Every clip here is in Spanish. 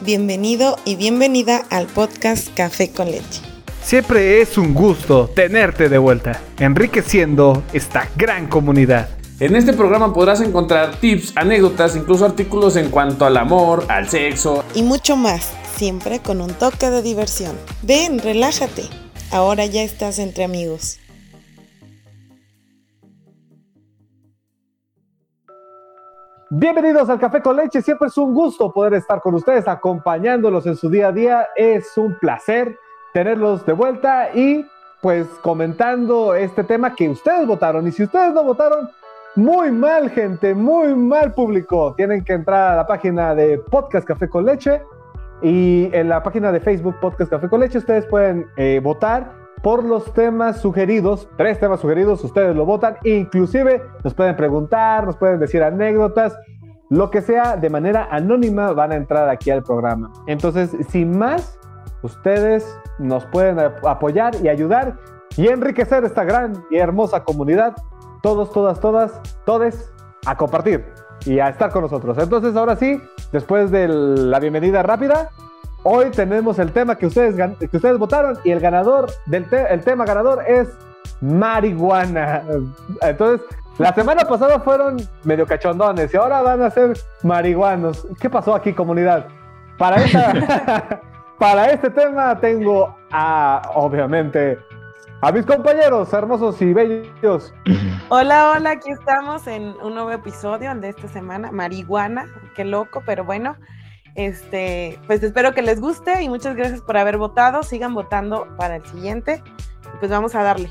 Bienvenido y bienvenida al podcast Café con leche. Siempre es un gusto tenerte de vuelta, enriqueciendo esta gran comunidad. En este programa podrás encontrar tips, anécdotas, incluso artículos en cuanto al amor, al sexo y mucho más, siempre con un toque de diversión. Ven, relájate. Ahora ya estás entre amigos. Bienvenidos al Café con Leche. Siempre es un gusto poder estar con ustedes, acompañándolos en su día a día. Es un placer tenerlos de vuelta y pues comentando este tema que ustedes votaron. Y si ustedes no votaron, muy mal gente, muy mal público. Tienen que entrar a la página de Podcast Café con Leche y en la página de Facebook Podcast Café con Leche ustedes pueden eh, votar por los temas sugeridos, tres temas sugeridos, ustedes lo votan, inclusive nos pueden preguntar, nos pueden decir anécdotas, lo que sea, de manera anónima van a entrar aquí al programa. Entonces, sin más, ustedes nos pueden apoyar y ayudar y enriquecer esta gran y hermosa comunidad. Todos, todas, todas, todes, a compartir y a estar con nosotros. Entonces, ahora sí, después de la bienvenida rápida, Hoy tenemos el tema que ustedes, que ustedes votaron y el ganador del el tema ganador es marihuana. Entonces, la semana pasada fueron medio cachondones y ahora van a ser marihuanos. ¿Qué pasó aquí, comunidad? Para, para este tema tengo a, obviamente, a mis compañeros hermosos y bellos. Hola, hola, aquí estamos en un nuevo episodio de esta semana, marihuana, qué loco, pero bueno, este, pues espero que les guste y muchas gracias por haber votado. Sigan votando para el siguiente. Pues vamos a darle.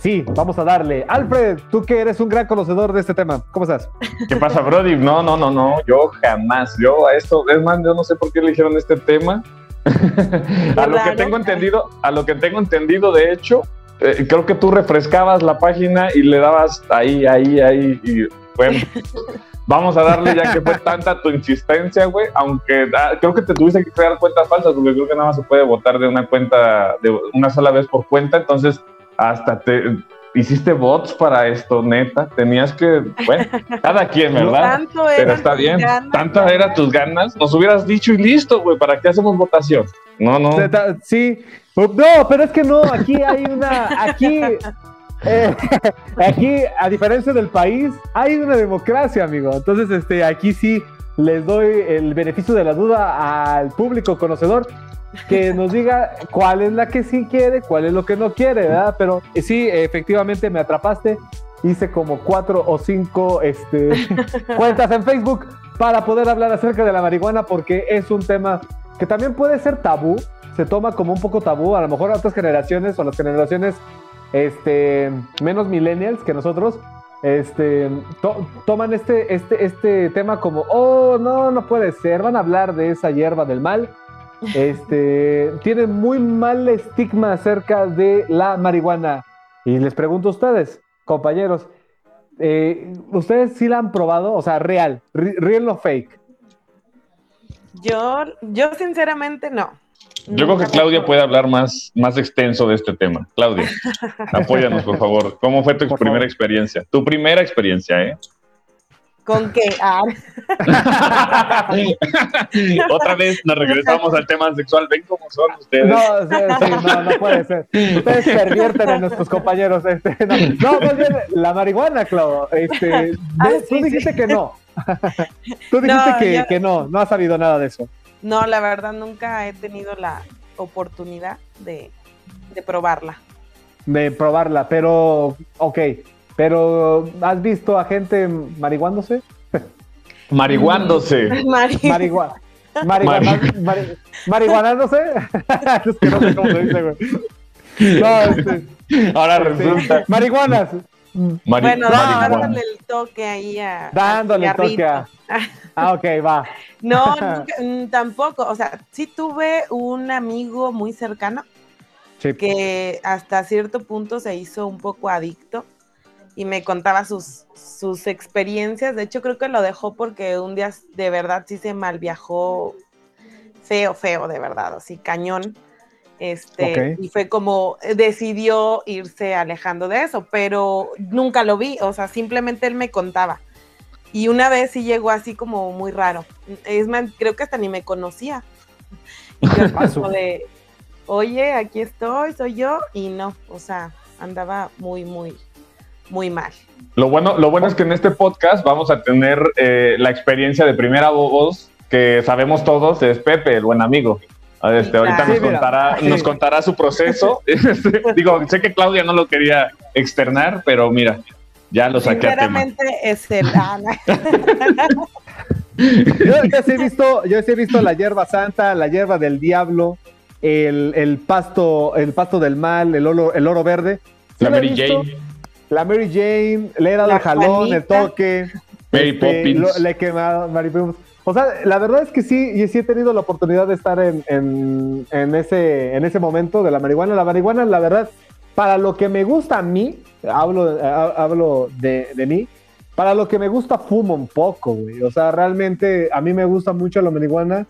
Sí, vamos a darle. Alfred, tú que eres un gran conocedor de este tema, ¿cómo estás? ¿Qué pasa, Brody? No, no, no, no, yo jamás. Yo a esto, es más, yo no sé por qué eligieron este tema. a lo que tengo entendido, a lo que tengo entendido, de hecho, eh, creo que tú refrescabas la página y le dabas ahí, ahí, ahí, y bueno, Vamos a darle ya que fue tanta tu insistencia, güey, aunque ah, creo que te tuviste que crear cuentas falsas, porque creo que nada más se puede votar de una cuenta, de una sola vez por cuenta, entonces hasta te hiciste bots para esto, neta, tenías que, bueno, cada quien, ¿verdad? Pero está bien, tantas eran tus ganas, nos hubieras dicho y listo, güey, ¿para qué hacemos votación? No, no. Sí, no, pero es que no, aquí hay una, aquí eh, aquí, a diferencia del país, hay una democracia, amigo. Entonces, este, aquí sí les doy el beneficio de la duda al público conocedor que nos diga cuál es la que sí quiere, cuál es lo que no quiere, ¿verdad? Pero eh, sí, efectivamente me atrapaste. Hice como cuatro o cinco este, cuentas en Facebook para poder hablar acerca de la marihuana porque es un tema que también puede ser tabú, se toma como un poco tabú, a lo mejor otras generaciones o las generaciones este, menos millennials que nosotros, este, toman este, este, este tema como, oh, no, no puede ser, van a hablar de esa hierba del mal. Este, tienen muy mal estigma acerca de la marihuana. Y les pregunto a ustedes, compañeros, eh, ¿ustedes sí la han probado? O sea, real, real o fake. Yo, yo sinceramente no. Yo creo que Claudia puede hablar más, más extenso de este tema. Claudia, apóyanos, por favor. ¿Cómo fue tu primera experiencia? Tu primera experiencia, ¿eh? ¿Con qué? Ah. Otra vez nos regresamos al tema sexual. Ven cómo son ustedes. No, sí, no, no puede ser. Ustedes pervierten a nuestros compañeros. Este, no, más bien la marihuana, Claudia. Este, ah, tú dijiste que no. tú dijiste que, que no, no has sabido nada de eso. No, la verdad nunca he tenido la oportunidad de, probarla. De probarla, pero, ok, pero ¿has visto a gente marihuándose? Marihuándose. Marihuana. marihuanándose. es que no sé cómo se dice, güey. No, este, Ahora resulta. Marihuanas bueno, dándole el toque ahí a. Dándole el toque a. Ah, ok, va. No, mm, tampoco. O sea, sí tuve un amigo muy cercano que hasta cierto punto se hizo un poco adicto y me contaba sus, sus experiencias. De hecho, creo que lo dejó porque un día de verdad sí se mal viajó feo, feo, de verdad, así cañón. Este, y fue como eh, decidió irse alejando de eso, pero nunca lo vi, o sea, simplemente él me contaba. Y una vez sí llegó así como muy raro. Es más, creo que hasta ni me conocía. y yo de, oye, aquí estoy, soy yo, y no, o sea, andaba muy, muy, muy mal. Lo bueno, lo bueno es que en este podcast vamos a tener eh, la experiencia de primera voz que sabemos todos, es Pepe, el buen amigo. Este, ahorita nos, contará, nos contará su proceso. Este, digo, sé que Claudia no lo quería externar, pero mira, ya lo saqué. Sinceramente es el yo ya he visto, yo he visto la hierba santa, la hierba del diablo, el, el pasto, el pasto del mal, el oro, el oro verde. la Mary Jane. La Mary Jane, le he dado el jalón, el toque. Mary este, Poppins. le he quemado Mary Poppins. O sea, la verdad es que sí, y sí he tenido la oportunidad de estar en, en, ese, en ese momento de la marihuana. La marihuana, la verdad, para lo que me gusta a mí, hablo, hablo de, de mí, para lo que me gusta fumo un poco, güey. O sea, realmente a mí me gusta mucho la marihuana.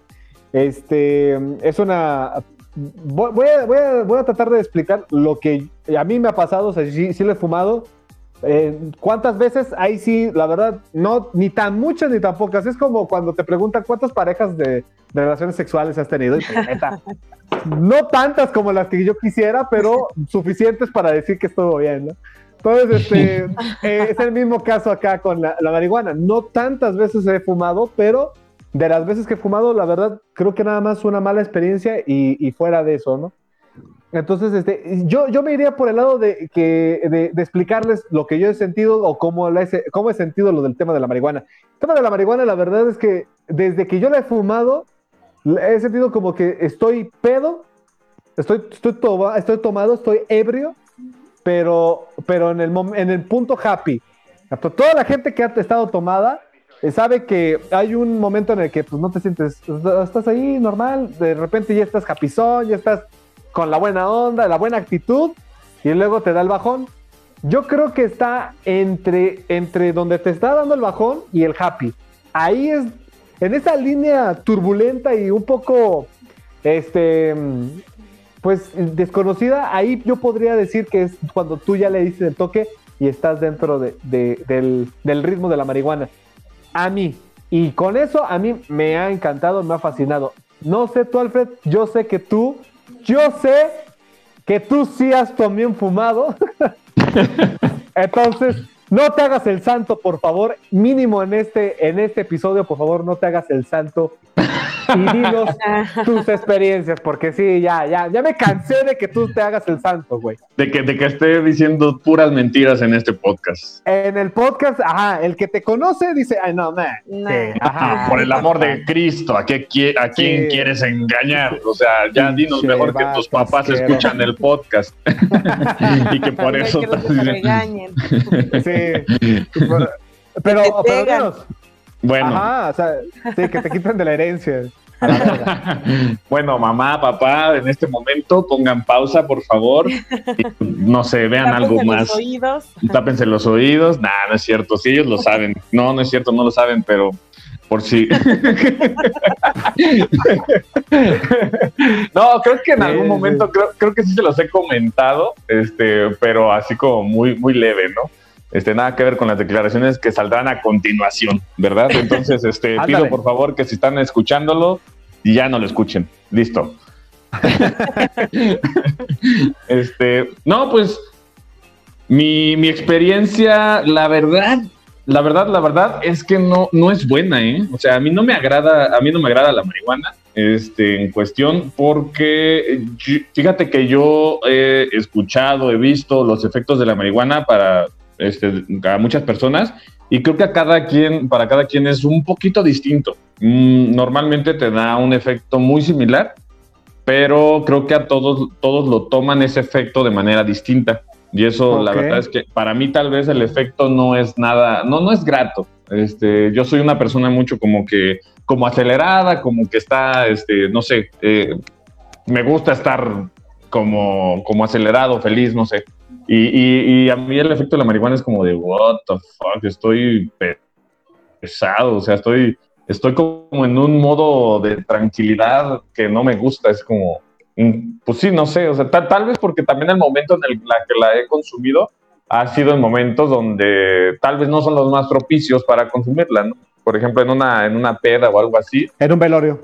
Este, es una... Voy, a, voy, a, voy a, tratar de explicar lo que a mí me ha pasado, o sea, sí, sí lo he fumado, eh, ¿Cuántas veces? Ahí sí, la verdad, no, ni tan muchas ni tan pocas. Es como cuando te preguntan cuántas parejas de, relaciones sexuales has tenido. Y pues, no tantas como las que yo quisiera, pero suficientes para decir que estuvo bien, ¿no? Entonces, este, eh, es el mismo caso acá con la, marihuana. No tantas veces he fumado, pero de las veces que he fumado, la verdad, creo que nada más una mala experiencia y, y fuera de eso, ¿no? Entonces, este, yo, yo me iría por el lado de, que, de, explicarles lo que yo he sentido o cómo, cómo he sentido lo del tema de la marihuana. El tema de la marihuana, la verdad es que desde que yo la he fumado, he sentido como que estoy pedo, estoy, estoy, estoy tomado, estoy ebrio, pero, pero en, el en el punto happy. Toda la gente que ha estado tomada eh, sabe que hay un momento en el que pues, no te sientes, estás ahí normal, de repente ya estás japizón, ya estás con la buena onda, la buena actitud, y luego te da el bajón. Yo creo que está entre, entre donde te está dando el bajón y el happy. Ahí es, en esa línea turbulenta y un poco, este, pues desconocida, ahí yo podría decir que es cuando tú ya le dices el toque y estás dentro de, del, del ritmo de la marihuana. A mí. Y con eso a mí me ha encantado, me ha fascinado. No sé tú, Alfred, yo sé que tú yo sé que tú sí has también fumado. Entonces, no te hagas el santo, por favor. Mínimo en este, en este episodio, por favor, no te hagas el santo y dinos tus experiencias, porque sí, ya, ya, ya me cansé de que tú te hagas el santo, güey. De que, de que esté diciendo puras mentiras en este podcast. En el podcast, ajá, el que te conoce dice, ay, no, man. Por el amor de Cristo, ¿a, qué, a quién quieres engañar? O sea, ya dinos mejor que tus papás escuchan el podcast. y que por eso... Que regañen. Sí. Pero, pero, bueno. Ajá, o sea, sí, que te quiten de la herencia. bueno, mamá, papá, en este momento pongan pausa, por favor. No sé, vean algo más. Los oídos. Tápense los oídos. Nah, no es cierto. Sí, ellos lo saben. No, no es cierto, no lo saben, pero por si. no, creo que en algún momento, creo, creo que sí se los he comentado, este, pero así como muy, muy leve, ¿no? este, nada que ver con las declaraciones que saldrán a continuación, ¿verdad? Entonces, este, pido por favor que si están escuchándolo, ya no lo escuchen. Listo. este, no, pues mi, mi, experiencia, la verdad, la verdad, la verdad es que no, no es buena, ¿eh? O sea, a mí no me agrada, a mí no me agrada la marihuana, este, en cuestión, porque fíjate que yo he escuchado, he visto los efectos de la marihuana para este, a muchas personas y creo que a cada quien, para cada quien es un poquito distinto. Mm, normalmente te da un efecto muy similar, pero creo que a todos, todos lo toman ese efecto de manera distinta. Y eso, la verdad es que para mí tal vez el efecto no es nada, no, no es grato. Este, yo soy una persona mucho como que, como acelerada, como que está, este, no sé, eh, me gusta estar como, como acelerado, feliz, no sé. Y, a mí el efecto de la marihuana es como de, what the fuck, estoy pesado, o sea, estoy, estoy como en un modo de tranquilidad que no me gusta, es como, pues sí, no sé, o sea, tal, vez porque también el momento en el la que la he consumido ha sido en momentos donde tal vez no son los más propicios para consumirla, ¿no? Por ejemplo, en una, en una peda o algo así. En un velorio.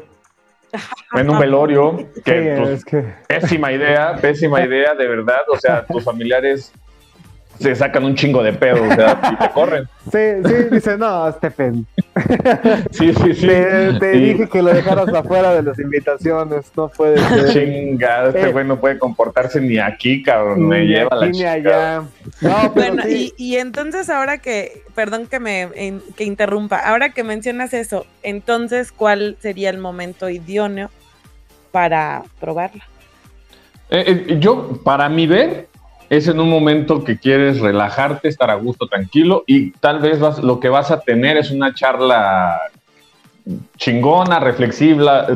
en un velorio, que, pues, que, pésima idea, pésima idea, de verdad, o sea, tus familiares se sacan un chingo de pedo, o sea, y te corren. Sí, sí, dice, no, Stephen. Sí, sí, sí. Te, dije que lo dejaras afuera de las invitaciones, no puede ser. Chinga, este eh, güey no puede comportarse ni aquí, cabrón, me lleva la ni allá. No, bueno, y, y, entonces ahora que, perdón que me que interrumpa, ahora que mencionas eso, entonces, ¿cuál sería el momento idóneo para probarla? Eh, eh, yo, para mi ver, es en un momento que quieres relajarte, estar a gusto, tranquilo y tal vez lo que vas a tener es una charla chingona, reflexiva,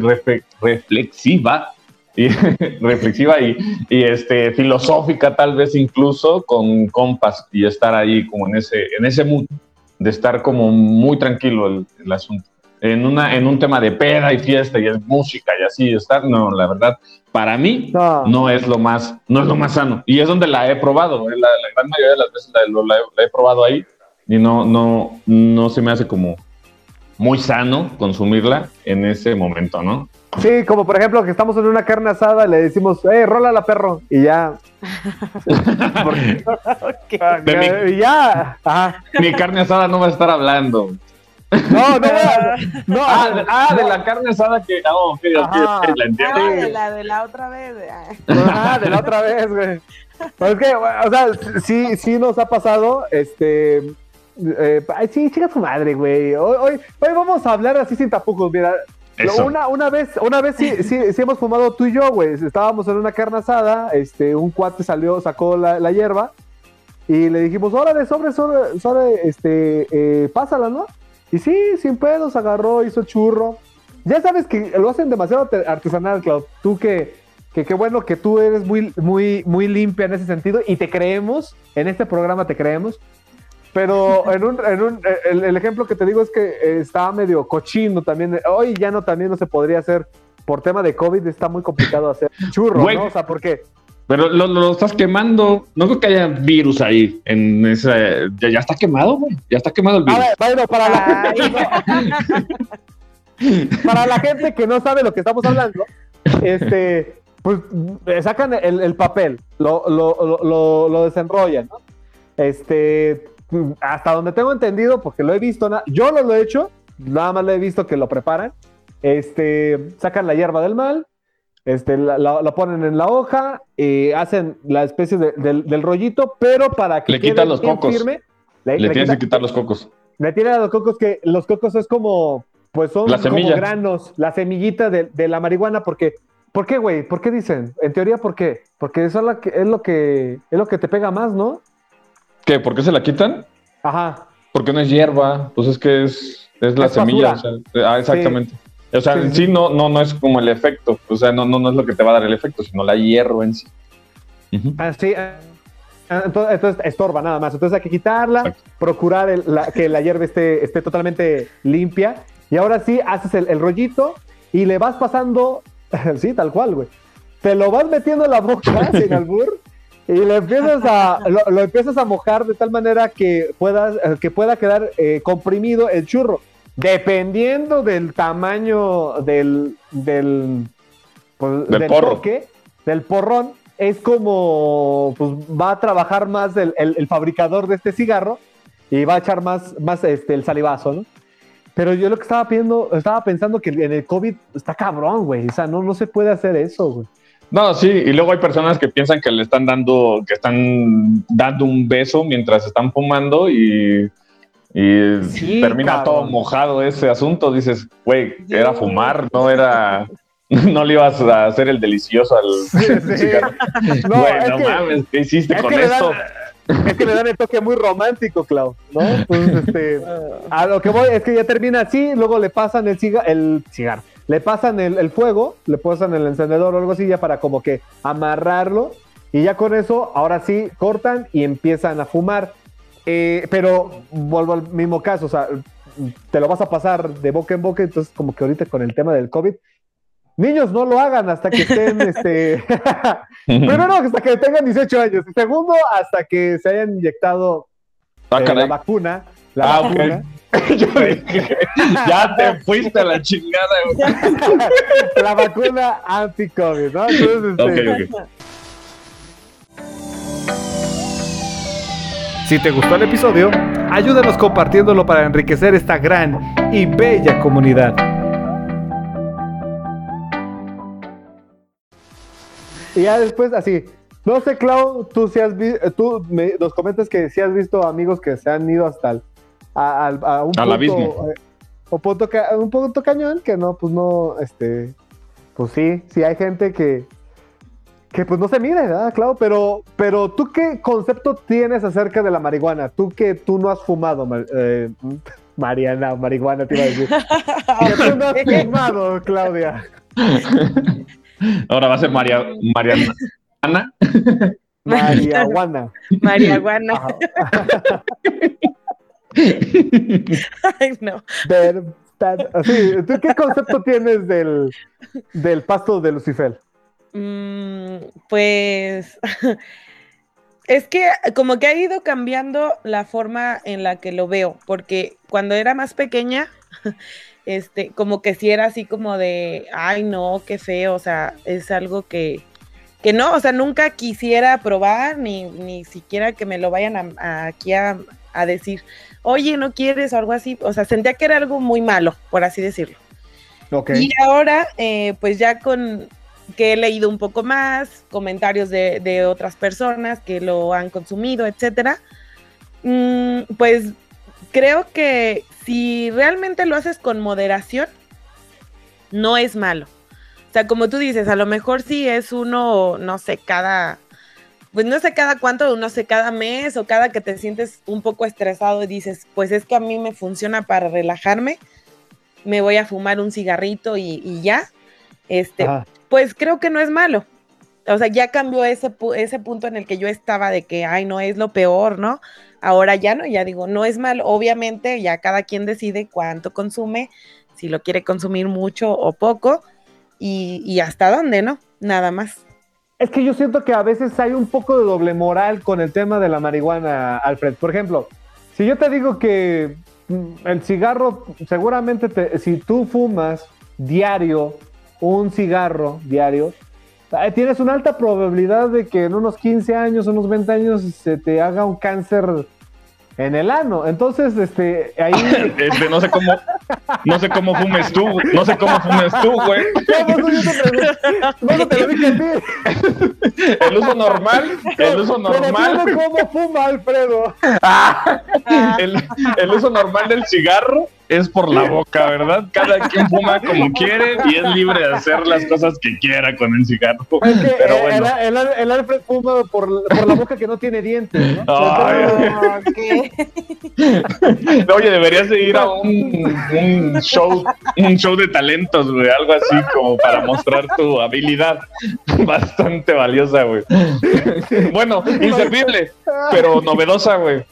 reflexiva y reflexiva y, este filosófica tal vez incluso con compas y estar ahí como en ese en ese mood de estar como muy tranquilo el asunto en, una, en un tema de peda y fiesta y es música y así estar, no, la verdad, para mí no. es lo más, no es lo más sano. Y es donde la he probado, ¿eh? la, gran mayoría de las veces la, he probado ahí y no, no, no se me hace como muy sano consumirla en ese momento, ¿no? Sí, como por ejemplo que estamos en una carne asada, le decimos, eh, rola la perro, y ya. y ya. Mi carne asada no va a estar hablando. No, no, no. Ah, ah, de la carne asada que. No, ok, la entiendo. Ah, de la de la otra vez. Ah, de la otra vez, güey. Pues es que, o sea, sí, sí nos ha pasado, este. Eh, ay, sí, chica su madre, güey. Hoy, hoy, hoy vamos a hablar así sin tapujos, mira. Una, una vez, una vez sí, sí, sí hemos fumado tú y yo, güey. Estábamos en una carne asada, este, un cuate salió, sacó la, la hierba y le dijimos, órale, sobre, sobre, sobre, este, eh, pásala, ¿no? Y sí, sin pedos, agarró, hizo churro. Ya sabes que lo hacen demasiado artesanal, Clau. Tú que, que qué bueno que tú eres muy, muy, muy limpia en ese sentido y te creemos, en este programa te creemos. Pero en un, en un el, ejemplo que te digo es que está medio cochino también. Hoy ya no también no se podría hacer por tema de COVID, está muy complicado hacer churro, ¿no? O sea, porque pero lo, estás quemando. No creo que haya virus ahí. En ese, ya, está quemado, güey. Ya está quemado el virus. bueno, para la, para la gente que no sabe lo que estamos hablando, este, pues eh, sacan el, papel, lo, lo, lo, desenrollan, ¿no? Este, hasta donde tengo entendido, porque lo he visto, yo no lo he hecho, nada más lo he visto que lo preparan. Este, sacan la hierba del mal, este, la, ponen en la hoja, y hacen la especie del, rollito, pero para que le quitan los cocos. Firme, le, tienes que quitar los cocos. Le tiran los cocos, que los cocos es como, pues son como granos, la semillita de, la marihuana, porque, ¿por qué, güey? ¿Por qué dicen? En teoría, ¿por qué? Porque eso es lo que, es lo que, es lo que te pega más, ¿no? ¿Qué? ¿Por qué se la quitan? Ajá. Porque no es hierba, pues es que es, es la semilla. ah, exactamente. O sea, en sí no, no, no es como el efecto, o sea, no, no, no es lo que te va a dar el efecto, sino la hierro en sí. Ah, sí, ah, entonces, estorba nada más. Entonces hay que quitarla, procurar que la hierba esté, esté totalmente limpia. Y ahora sí, haces el, rollito y le vas pasando, sí, tal cual, güey. Te lo vas metiendo en la boca sin albur y le empiezas a, lo, empiezas a mojar de tal manera que, puedas, que pueda quedar eh, comprimido el churro. Dependiendo del tamaño del, del, pues, del, porro. del porrón, es como pues, va a trabajar más el, fabricador de este cigarro y va a echar más, más este, el salivazo, ¿no? Pero yo lo que estaba viendo, estaba pensando que en el COVID está cabrón, güey. O sea, no, no se puede hacer eso, güey. No, sí, y luego hay personas que piensan que le están dando, que están dando un beso mientras están fumando y y termina todo mojado ese asunto. Dices, güey, era fumar, no era. No le ibas a hacer el delicioso al. no, mames, ¿qué hiciste con esto? es que le dan el toque muy romántico, Clau, ¿no? Pues, este, a lo que voy es que ya termina así, luego le pasan el, cigarro, el cigarro, le pasan el, el, fuego, le pasan el encendedor o algo así ya para como que amarrarlo y ya con eso, ahora sí, cortan y empiezan a fumar. Eh, pero vuelvo al mismo caso, o sea, te lo vas a pasar de boca en boca, entonces como que ahorita con el tema del COVID, niños no lo hagan hasta que estén, este, primero hasta que tengan 18 años, segundo hasta que se hayan inyectado ah, eh, la vacuna, la ah, vacuna. ya te fuiste a la chingada, La vacuna anti-COVID, ¿no? Entonces, este, Si te gustó el episodio, ayúdanos compartiéndolo para enriquecer esta gran y bella comunidad. Y ya después, así, no sé, Clau, tú, si has tú me, nos comentas que si has visto amigos que se han ido hasta el, a, un Al abismo. Eh, o punto, un punto cañón que no, pues no, este, pues sí, sí hay gente que, que pues no se mide, ¿verdad? Claro, pero, pero tú qué concepto tienes acerca de la marihuana? Tú que tú no has fumado, eh, Mariana, marihuana te iba a decir. que tú no has fumado, Claudia. Ahora va a ser María, Mariana. Ana. Marihuana. Marihuana. Ay, no. ¿Tú qué concepto tienes del, del pasto de Lucifer? Mm, pues es que como que ha ido cambiando la forma en la que lo veo, porque cuando era más pequeña, este, como que si era así como de, ay no, qué feo, o sea, es algo que, que no, o sea, nunca quisiera probar, ni, ni siquiera que me lo vayan aquí a, a decir, oye, no quieres o algo así, o sea, sentía que era algo muy malo, por así decirlo. Y ahora, eh, pues ya con que he leído un poco más, comentarios de, otras personas que lo han consumido, etcétera, mm, pues creo que si realmente lo haces con moderación, no es malo. O sea, como tú dices, a lo mejor sí es uno, no sé, cada, pues no sé cada cuánto, no sé, cada mes o cada que te sientes un poco estresado y dices, pues es que a mí me funciona para relajarme, me voy a fumar un cigarrito y, ya. Este, pues creo que no es malo. O sea, ya cambió ese, ese punto en el que yo estaba de que, ay, no es lo peor, ¿no? Ahora ya no, ya digo, no es malo. Obviamente, ya cada quien decide cuánto consume, si lo quiere consumir mucho o poco, y, y hasta dónde, ¿no? Nada más. Es que yo siento que a veces hay un poco de doble moral con el tema de la marihuana, Alfred. Por ejemplo, si yo te digo que mm, el cigarro, seguramente te, si tú fumas diario un cigarro diario, tienes una alta probabilidad de que en unos 15 años, unos 20 años se te haga un cáncer en el ano. Entonces, este, ahí. Este, no sé cómo, no sé cómo fumes tú, no sé cómo fumes tú, güey. No, te lo dije a ti. El uso normal, el uso normal. ¿Cómo fuma Alfredo? el, el uso normal del cigarro es por la boca, ¿verdad? Cada quien fuma como quiere y es libre de hacer las cosas que quiera con el cigarro. Pero eh, bueno. el, Alfred fuma por, la boca que no tiene dientes, ¿no? Oye, deberías de ir a un, show, un show de talentos, güey, algo así como para mostrar tu habilidad bastante valiosa, güey. Bueno, inservible, pero novedosa, güey.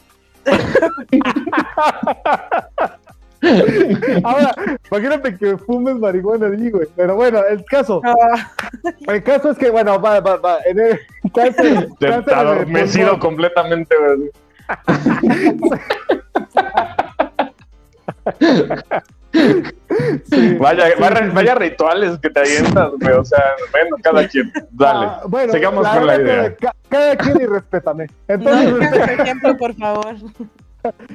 Ahora, imagínate que fumes marihuana allí, güey. Pero bueno, el caso. Ah. El caso es que, bueno, va, va, va. En el cáncer. Está adormecido completamente, güey. vaya, vaya, rituales que te avientas, güey. O sea, bueno, cada quien. Dale. Ah, bueno, sigamos con la idea. cada quien y respétame. Entonces, no, ejemplo, por favor.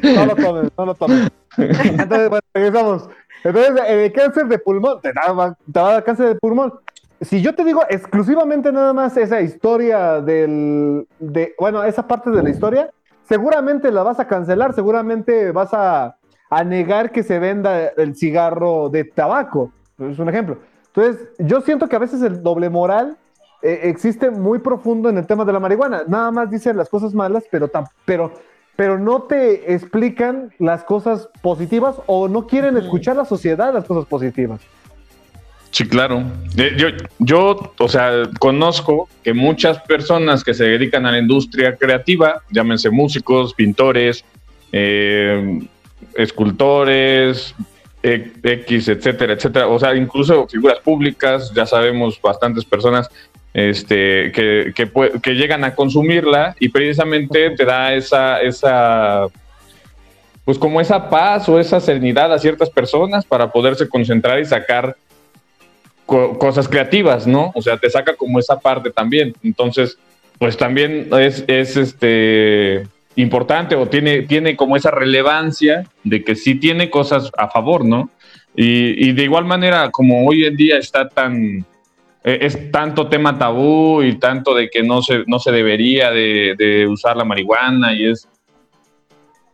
No lo tomes, no lo tomes. Entonces, bueno, regresamos. Entonces, el cáncer de pulmón, te da, te da cáncer de pulmón. Si yo te digo exclusivamente nada más esa historia del, de, bueno, esa parte de la historia, seguramente la vas a cancelar, seguramente vas a, a negar que se venda el cigarro de tabaco. Es un ejemplo. Entonces, yo siento que a veces el doble moral eh, existe muy profundo en el tema de la marihuana. Nada más dicen las cosas malas, pero, pero pero no te explican las cosas positivas o no quieren escuchar la sociedad las cosas positivas. Sí, claro. Eh, yo, yo, o sea, conozco que muchas personas que se dedican a la industria creativa, llámense músicos, pintores, eh, escultores, e, X, etcétera, etcétera, o sea, incluso figuras públicas, ya sabemos bastantes personas este, que, que, llegan a consumirla y precisamente te da esa, esa pues como esa paz o esa serenidad a ciertas personas para poderse concentrar y sacar cosas creativas, ¿no? O sea, te saca como esa parte también. Entonces, pues también es, es este importante o tiene, tiene como esa relevancia de que sí tiene cosas a favor, ¿no? Y, de igual manera, como hoy en día está tan, es tanto tema tabú y tanto de que no se, no se debería de, usar la marihuana y es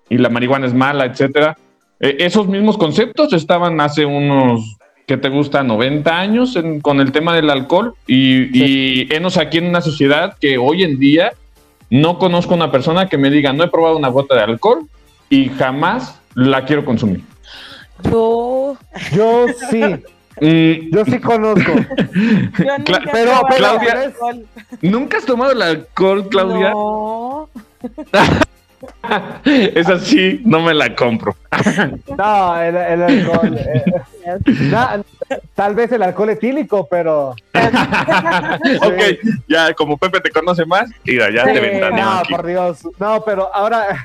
y la marihuana es mala, etcétera. E, esos mismos conceptos estaban hace unos que te gusta 90 años con el tema del alcohol y, y enos aquí en una sociedad que hoy en día no conozco una persona que me diga no he probado una gota de alcohol y jamás la quiero consumir. Yo. Yo sí. Mm. Yo sí conozco. pero, Claudia, ¿nunca has tomado el alcohol, Claudia? No. Es así, no me la compro. No, el, alcohol. Eh, tal vez el alcohol etílico, pero. ok, ya como Pepe te conoce más, mira, ya te ventaneó. No, por Dios. No, pero ahora.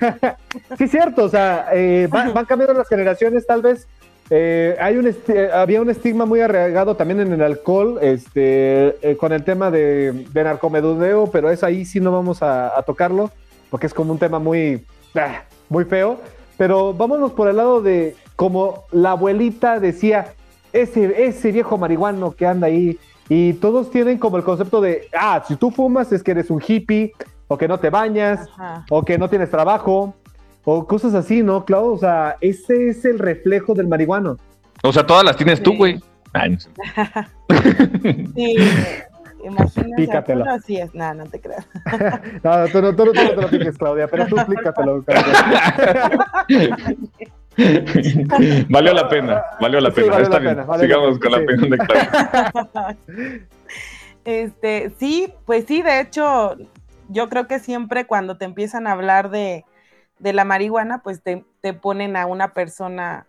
sí, cierto, o sea, eh, van, cambiando las generaciones, tal vez. Eh, hay un había un estigma muy arraigado también en el alcohol, este, con el tema de, de narcomedudeo, pero es ahí sí no vamos a tocarlo porque es como un tema muy, ah, muy feo. Pero vámonos por el lado de como la abuelita decía, ese, ese viejo marihuano que anda ahí, y todos tienen como el concepto de, ah, si tú fumas es que eres un hippie, o que no te bañas, o que no tienes trabajo, o cosas así, ¿no, Claudio? O sea, ese es el reflejo del marihuano. O sea, todas las tienes tú, güey. sí, Imagínate, Pícatelo. así es, no, no te creas. no, tú no, tú, no, te lo piques, Claudia, pero tú explícatelo. valió la pena, valió la pena. Está bien. Sigamos con la opinión de Claudia. Este, sí, pues sí, de hecho, yo creo que siempre cuando te empiezan a hablar de, de la marihuana, pues te, te ponen a una persona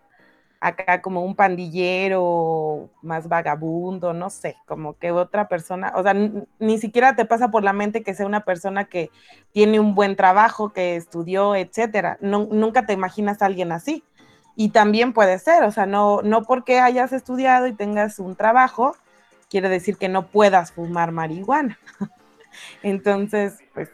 acá como un pandillero más vagabundo, no sé, como que otra persona, o sea, ni siquiera te pasa por la mente que sea una persona que tiene un buen trabajo, que estudió, etcétera. nunca te imaginas a alguien así. Y también puede ser, o sea, no, no porque hayas estudiado y tengas un trabajo, quiere decir que no puedas fumar marihuana. Entonces, pues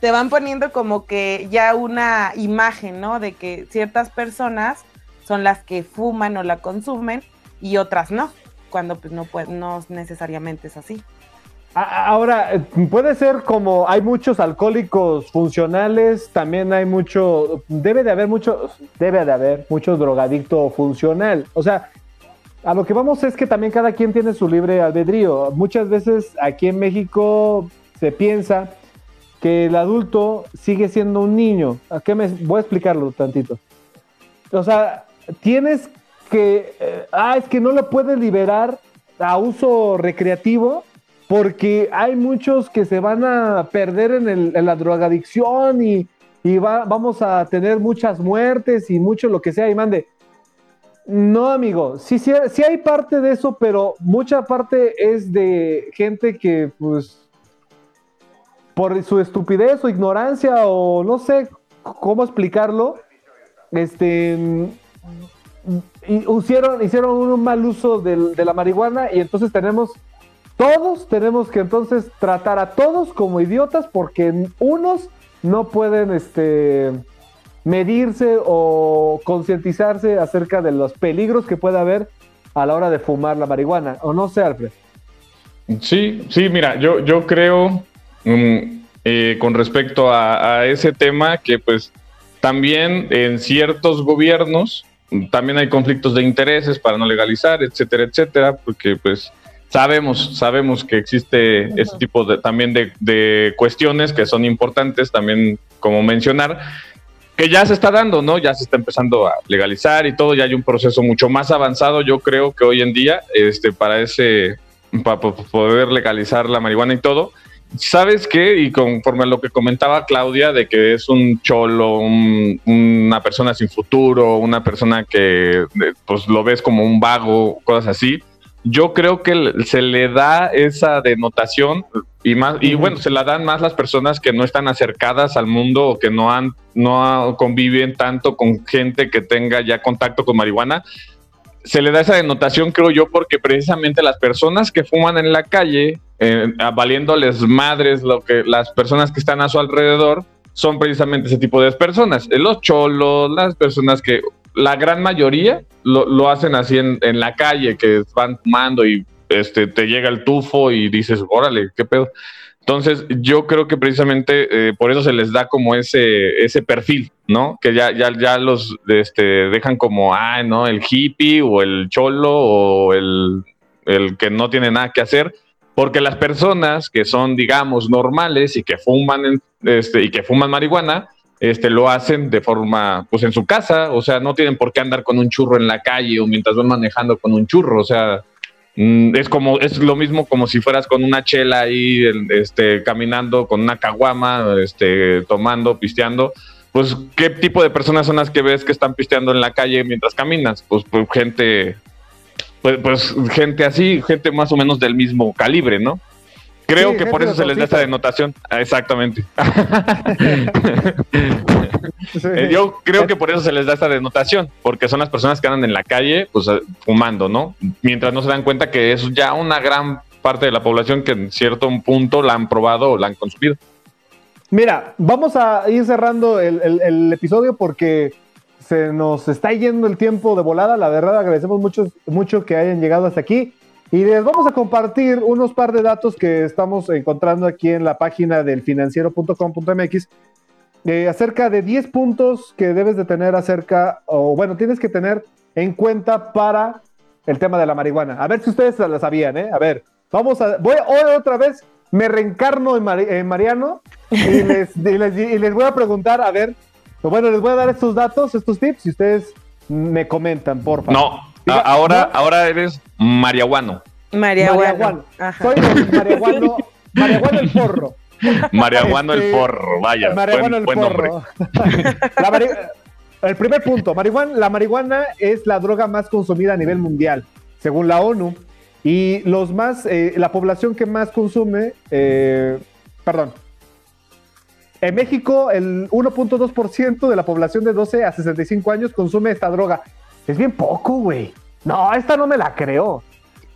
te van poniendo como que ya una imagen, ¿no? De que ciertas personas son las que fuman o la consumen y otras no, cuando pues no, puede, no necesariamente es así. Ahora, puede ser como hay muchos alcohólicos funcionales, también hay mucho, debe de haber mucho, debe de haber mucho drogadicto funcional. O sea, a lo que vamos es que también cada quien tiene su libre albedrío. Muchas veces aquí en México se piensa que el adulto sigue siendo un niño. ¿A qué me voy a explicarlo tantito? O sea, tienes que, eh, ah, es que no lo puedes liberar a uso recreativo porque hay muchos que se van a perder en, la drogadicción y, vamos a tener muchas muertes y mucho lo que sea y mande. No, amigo, sí, sí, sí hay parte de eso, pero mucha parte es de gente que, pues, por su estupidez o ignorancia o no sé cómo explicarlo, este, hicieron, hicieron un mal uso de la marihuana y entonces tenemos, todos tenemos que entonces tratar a todos como idiotas porque unos no pueden este, medirse o concientizarse acerca de los peligros que puede haber a la hora de fumar la marihuana. ¿O no sé, Alfred? Sí, sí, mira, yo, yo creo mm, eh, con respecto a, a ese tema que pues también en ciertos gobiernos también hay conflictos de intereses para no legalizar, etcétera, etcétera, porque pues sabemos, sabemos que existe ese tipo de, también de, cuestiones que son importantes también como mencionar, que ya se está dando, ¿no? Ya se está empezando a legalizar y todo, ya hay un proceso mucho más avanzado, yo creo que hoy en día, este, para ese, para poder legalizar la marihuana y todo, ¿Sabes qué? Y conforme a lo que comentaba Claudia, de que es un cholo, una persona sin futuro, una persona que pues lo ves como un vago, cosas así, yo creo que se le da esa denotación y más y bueno, se la dan más las personas que no están acercadas al mundo o que no han no conviven tanto con gente que tenga ya contacto con marihuana. Se le da esa denotación, creo yo, porque precisamente las personas que fuman en la calle, eh, valiéndoles madres lo que las personas que están a su alrededor, son precisamente ese tipo de personas. Eh, los cholos, las personas que la gran mayoría lo, hacen así en, la calle, que van fumando y este, te llega el tufo y dices, órale, qué pedo. Entonces, yo creo que precisamente eh, por eso se les da como ese, ese perfil, ¿no? Que ya, ya, ya los este, dejan como, ah, ¿no? El hippie o el cholo o el, el que no tiene nada que hacer porque las personas que son, digamos, normales y que fuman, este, y que fuman marihuana, este, lo hacen de forma, pues en su casa, o sea, no tienen por qué andar con un churro en la calle o mientras van manejando con un churro, o sea, mm, es como, es lo mismo como si fueras con una chela ahí, este, caminando con una caguama, este, tomando, pisteando, pues, ¿qué tipo de personas son las que ves que están pisteando en la calle mientras caminas? Pues, pues gente pues, pues, gente así, gente más o menos del mismo calibre, ¿no? Creo que por eso se les da esta denotación. Ah, exactamente. Eh, yo creo que por eso se les da esta denotación, porque son las personas que andan en la calle, pues fumando, ¿no? Mientras no se dan cuenta que es ya una gran parte de la población que en cierto punto la han probado o la han consumido. Mira, vamos a ir cerrando el episodio porque se nos está yendo el tiempo de volada. La verdad, agradecemos mucho, mucho que hayan llegado hasta aquí. Y les vamos a compartir unos par de datos que estamos encontrando aquí en la página del financiero.com.mx eh, acerca de 10 puntos que debes de tener acerca, o bueno, tienes que tener en cuenta para el tema de la marihuana. A ver si ustedes la sabían, ¿eh? A ver, vamos a, voy otra vez, me reencarno en, Mariano y les, y les voy a preguntar, a ver, pues bueno, les voy a dar estos datos, estos tips, y ustedes me comentan, por favor. No, ahora, ahora eres mariaguano. Mariaguano. Soy mariaguano, mariaguano el porro. Mariaguano el este, porro, vaya. Mariaguano el porro. el primer punto, marihuana, la marihuana es la droga más consumida a nivel mundial, según la ONU. Y los más, eh, la población que más consume, eh, perdón, en México, el 1.2% de la población de 12 a 65 años consume esta droga. Es bien poco, güey. No, esta no me la creo.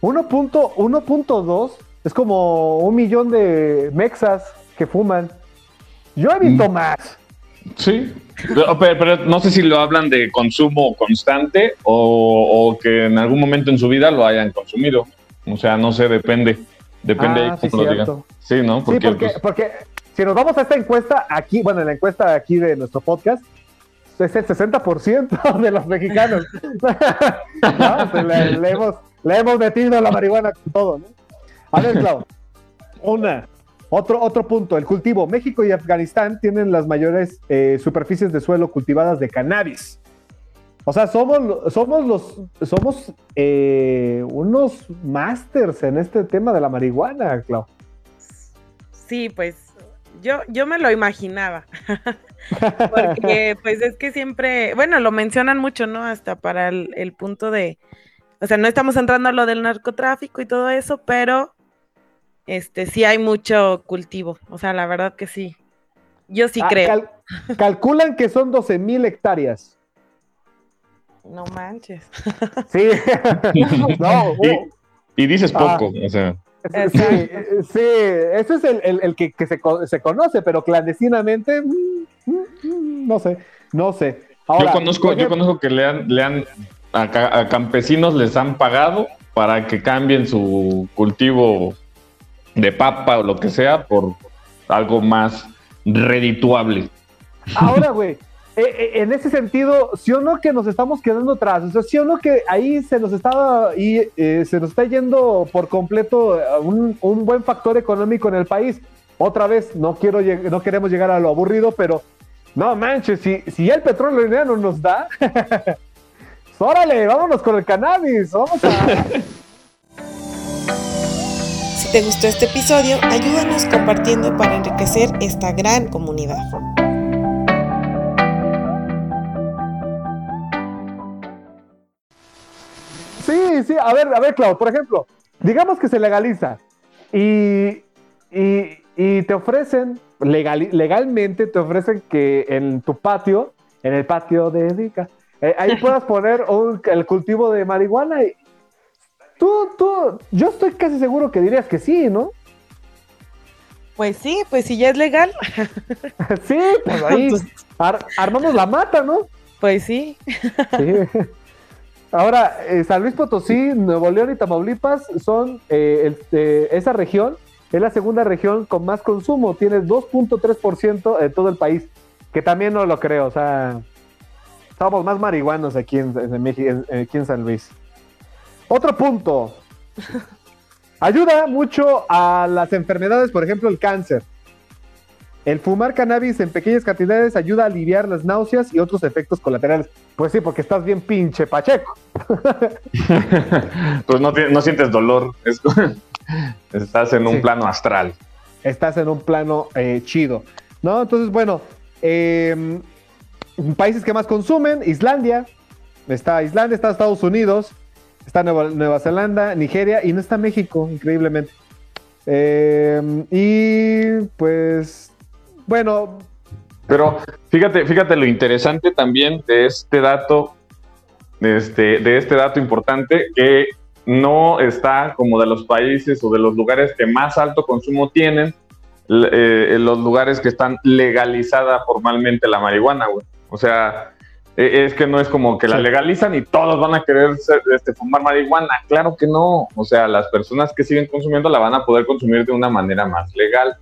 1.2 es como un millón de mexas que fuman. Yo he visto mm. más. Sí, pero, no sé si lo hablan de consumo constante o, que en algún momento en su vida lo hayan consumido. O sea, no sé, depende. Depende ah, sí, lo digan. Sí, ¿no? Porque, pues, porque si nos vamos a esta encuesta aquí, bueno, en la encuesta aquí de nuestro podcast, es el 60% de los mexicanos. le, hemos, le, hemos, metido la marihuana con todo, ¿no? A ver, Clau, una, otro, otro punto, el cultivo. México y Afganistán tienen las mayores eh, superficies de suelo cultivadas de cannabis. O sea, somos, somos los, somos eh, unos masters en este tema de la marihuana, Clau. Sí, pues yo, yo me lo imaginaba. Porque pues es que siempre, bueno, lo mencionan mucho, ¿no? Hasta para el, punto de, o sea, no estamos entrando a lo del narcotráfico y todo eso, pero este sí hay mucho cultivo. O sea, la verdad que sí. Yo sí ah, creo. calculan que son 12 mil hectáreas. No manches. Sí. no, y, dices poco, o sea. Sí, sí, ese es el, que, se, conoce, pero clandestinamente, mm, mm, no sé, no sé. yo conozco, yo conozco que le han, le han a, campesinos les han pagado para que cambien su cultivo de papa o lo que sea por algo más redituable. Ahora, güey, eh, eh, en ese sentido, sí o no que nos estamos quedando atrás, o sea, sí o no que ahí se nos estaba y eh, se nos está yendo por completo un, buen factor económico en el país. Otra vez, no quiero no queremos llegar a lo aburrido, pero no manches, si, si el petróleo no nos da, órale, vámonos con el cannabis, vamos a. Si te gustó este episodio, ayúdanos compartiendo para enriquecer esta gran comunidad. Sí, sí, a ver, a ver, Clau, por ejemplo, digamos que se legaliza y y, te ofrecen, legal, legalmente te ofrecen que en tu patio, en el patio de Edica, eh, ahí puedas poner el cultivo de marihuana. Y tú, tú, yo estoy casi seguro que dirías que sí, ¿no? Pues sí, pues si ya es legal. sí, pues ahí armamos la mata, ¿no? Pues sí. sí. Ahora, eh, San Luis Potosí, Nuevo León y Tamaulipas son eh, esa región, es la segunda región con más consumo, tiene 2.3% de todo el país, que también no lo creo, o sea, somos más marihuanos aquí en, aquí en San Luis. Otro punto. Ayuda mucho a las enfermedades, por ejemplo, el cáncer. El fumar cannabis en pequeñas cantidades ayuda a aliviar las náuseas y otros efectos colaterales. Pues sí, porque estás bien pinche pacheco. pues no, sientes dolor, estás en un plano astral. Estás en un plano eh, chido. ¿No? Entonces, bueno, em, países que más consumen, Islandia, está Islandia, está Estados Unidos, está Nueva, Zelanda, Nigeria y no está México, increíblemente. Em, y pues bueno. Pero fíjate, fíjate lo interesante también de este dato, de este, de este dato importante, que no está como de los países o de los lugares que más alto consumo tienen, eh, los lugares que están legalizada formalmente la marihuana, güey. O sea, e, es que no es como que la legalizan y todos van a querer este, fumar marihuana. Claro que no. O sea, las personas que siguen consumiendo la van a poder consumir de una manera más legal.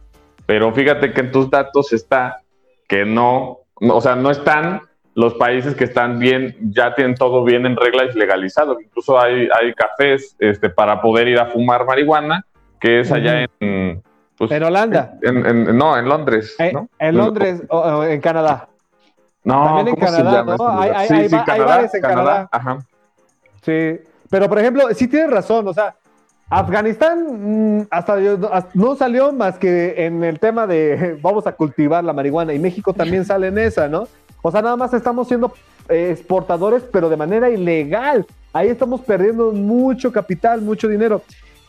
Pero fíjate que en tus datos está que no, o sea, no están los países que están bien, ya tienen todo bien en regla y legalizado. Incluso hay, hay cafés este, para poder ir a fumar marihuana, que es allá en... Pues, en Holanda. no, en Londres. Eh, en Londres o, en Canadá. No, También en Canadá, ¿no? Hay, sí, sí, Canadá, en Canadá. Ajá. Sí, pero por ejemplo, sí tienes razón, o sea, Afganistán mm, hasta no salió más que en el tema de vamos a cultivar la marihuana y México también sale en esa, ¿no? O sea, nada más estamos siendo eh, exportadores, pero de manera ilegal. Ahí estamos perdiendo mucho capital, mucho dinero.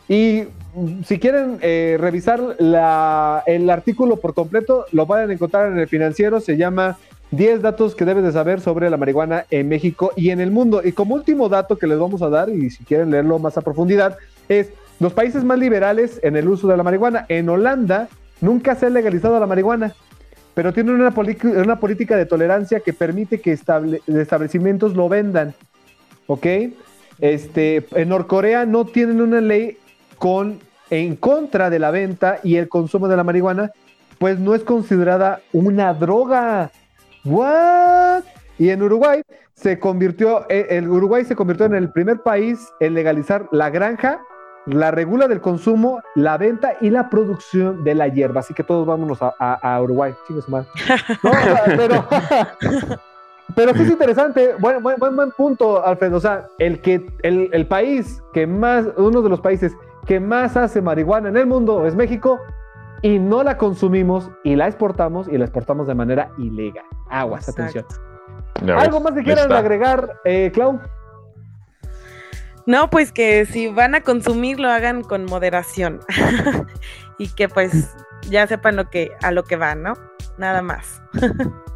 Y mm, si quieren eh, revisar el artículo por completo, lo pueden encontrar en el financiero, se llama 10 datos que debes de saber sobre la marihuana en México y en el mundo. Y como último dato que les vamos a dar, y si quieren leerlo más a profundidad, es los países más liberales en el uso de la marihuana. En Holanda nunca se ha legalizado la marihuana, pero tienen una, una política de tolerancia que permite que establecimientos lo vendan. ¿Ok? Este, en Norcorea no tienen una ley con, en contra de la venta y el consumo de la marihuana, pues no es considerada una droga. ¿What? Y en Uruguay se convirtió, eh, el Uruguay se convirtió en el primer país en legalizar la granja la regula del consumo, la venta y la producción de la hierba. Así que todos vámonos a, Uruguay. No, pero, pero sí es interesante. Buen, buen, buen, punto, Alfredo. O sea, el, que, el, país que más, uno de los países que más hace marihuana en el mundo es México y no la consumimos y la exportamos y la exportamos de manera ilegal. Aguas, atención. ¿Algo más que quieran agregar, eh, Clau? No, pues que si van a consumir lo hagan con moderación y que pues ya sepan lo que a lo que van, ¿no? Nada más.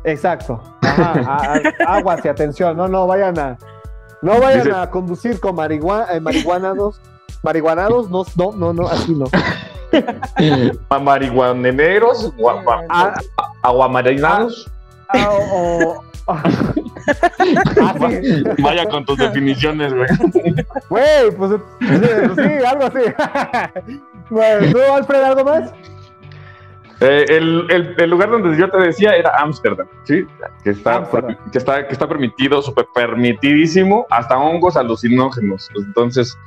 Exacto. aguas y atención, no, no vayan a no vayan a conducir con marihuana, eh, marihuanados, marihuanados, no, no, no, no, así no. marihuaneros, ah. aguamarinados. Ah, Vaya con tus definiciones, güey. Güey, pues, sí, algo así. bueno, ¿tú, Alfred, algo más? Eh, el, el, lugar donde yo te decía era Ámsterdam, ¿sí? Que está, que está, que está permitido, súper permitidísimo, hasta hongos alucinógenos. Entonces,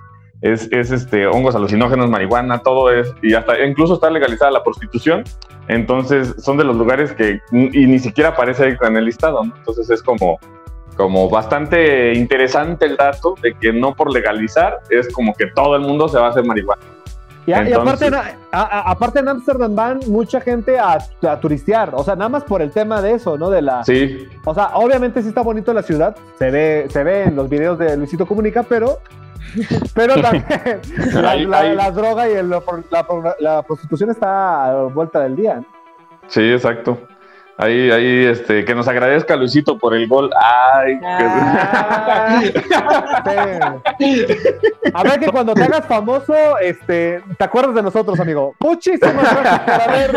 es, es, este, hongos alucinógenos, marihuana, todo es, y hasta incluso está legalizada la prostitución. Entonces, son de los lugares que y ni siquiera aparece en el listado, ¿no? Entonces, es como, como bastante interesante el dato de que no por legalizar es como que todo el mundo se va a hacer marihuana. Y, aparte, aparte en Ámsterdam van mucha gente a, turistear, o sea, nada más por el tema de eso, ¿no? De la, sí. O sea, obviamente sí está bonito la ciudad, se ve, se ve en los videos de Luisito Comunica, pero Pero también la, droga y la, prostitución está a vuelta del día. Sí, exacto. Ahí, ahí, este, que nos agradezca Luisito por el gol. Ay, ah. A ver que cuando te hagas famoso, este, te acuerdas de nosotros, amigo. Muchísimas gracias por haber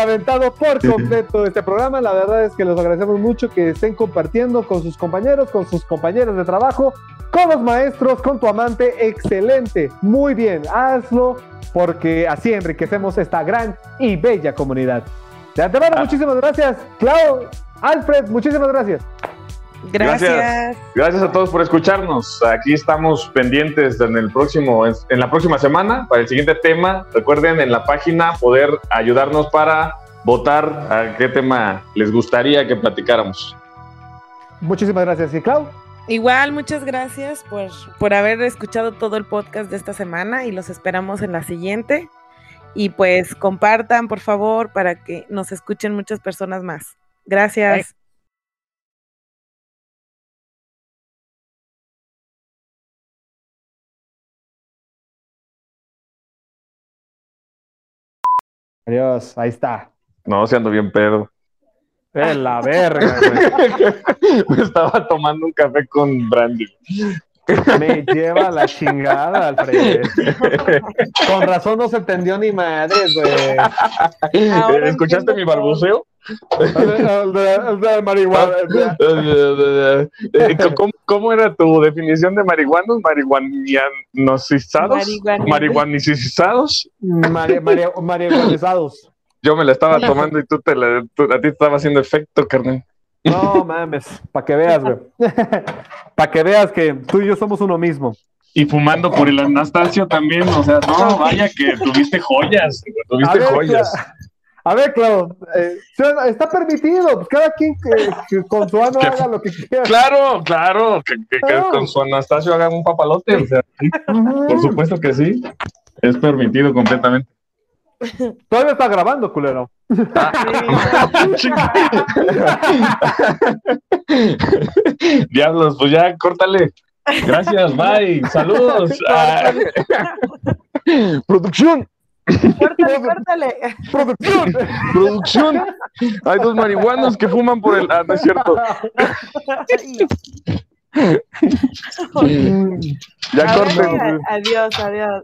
aventado por completo este programa. La verdad es que les agradecemos mucho que estén compartiendo con sus compañeros, con sus compañeros de trabajo, con los maestros, con tu amante. Excelente, muy bien, hazlo porque así enriquecemos esta gran y bella comunidad. De antemano, ah. muchísimas gracias. Clau, Alfred, muchísimas gracias. Gracias. gracias. a todos por escucharnos. Aquí estamos pendientes en el próximo, en la próxima semana para el siguiente tema. Recuerden en la página poder ayudarnos para votar a qué tema les gustaría que platicáramos. Muchísimas gracias. ¿Y Clau? Igual, muchas gracias por, por haber escuchado todo el podcast de esta semana y los esperamos en la siguiente. Y pues compartan, por favor, para que nos escuchen muchas personas más. Gracias. Adiós, ahí está. No, se ando bien pedo. Es la verga, Me estaba tomando un café con Brandy. Me lleva la chingada, Alfred. Con razón no se entendió ni madre, güey. ¿Escuchaste mi balbuceo? ¿Cómo, era tu definición de marihuanos? ¿Marihuanicizados? ¿Marihuanicizados? Marihuanizados. Yo me la estaba tomando y tú te la, a ti te estaba haciendo efecto, carnal. No mames, para que veas, güey. para que veas que tú y yo somos uno mismo. Y fumando por el Anastasio también, o sea, no, vaya que tuviste joyas, tuviste joyas. A ver, claro, eh, está permitido, pues cada quien que, con su ano haga lo que quiera. Claro, claro, que, con su Anastasio haga un papalote, o sea, por supuesto que sí, es permitido completamente. Todavía está grabando, culero. Diablos, pues ya, córtale. Gracias, bye. Saludos. Ah. Producción. Córtale, córtale. Producción. Producción. Hay dos marihuanos que fuman por el. Ah, no es cierto. ya corten. Adiós, adiós.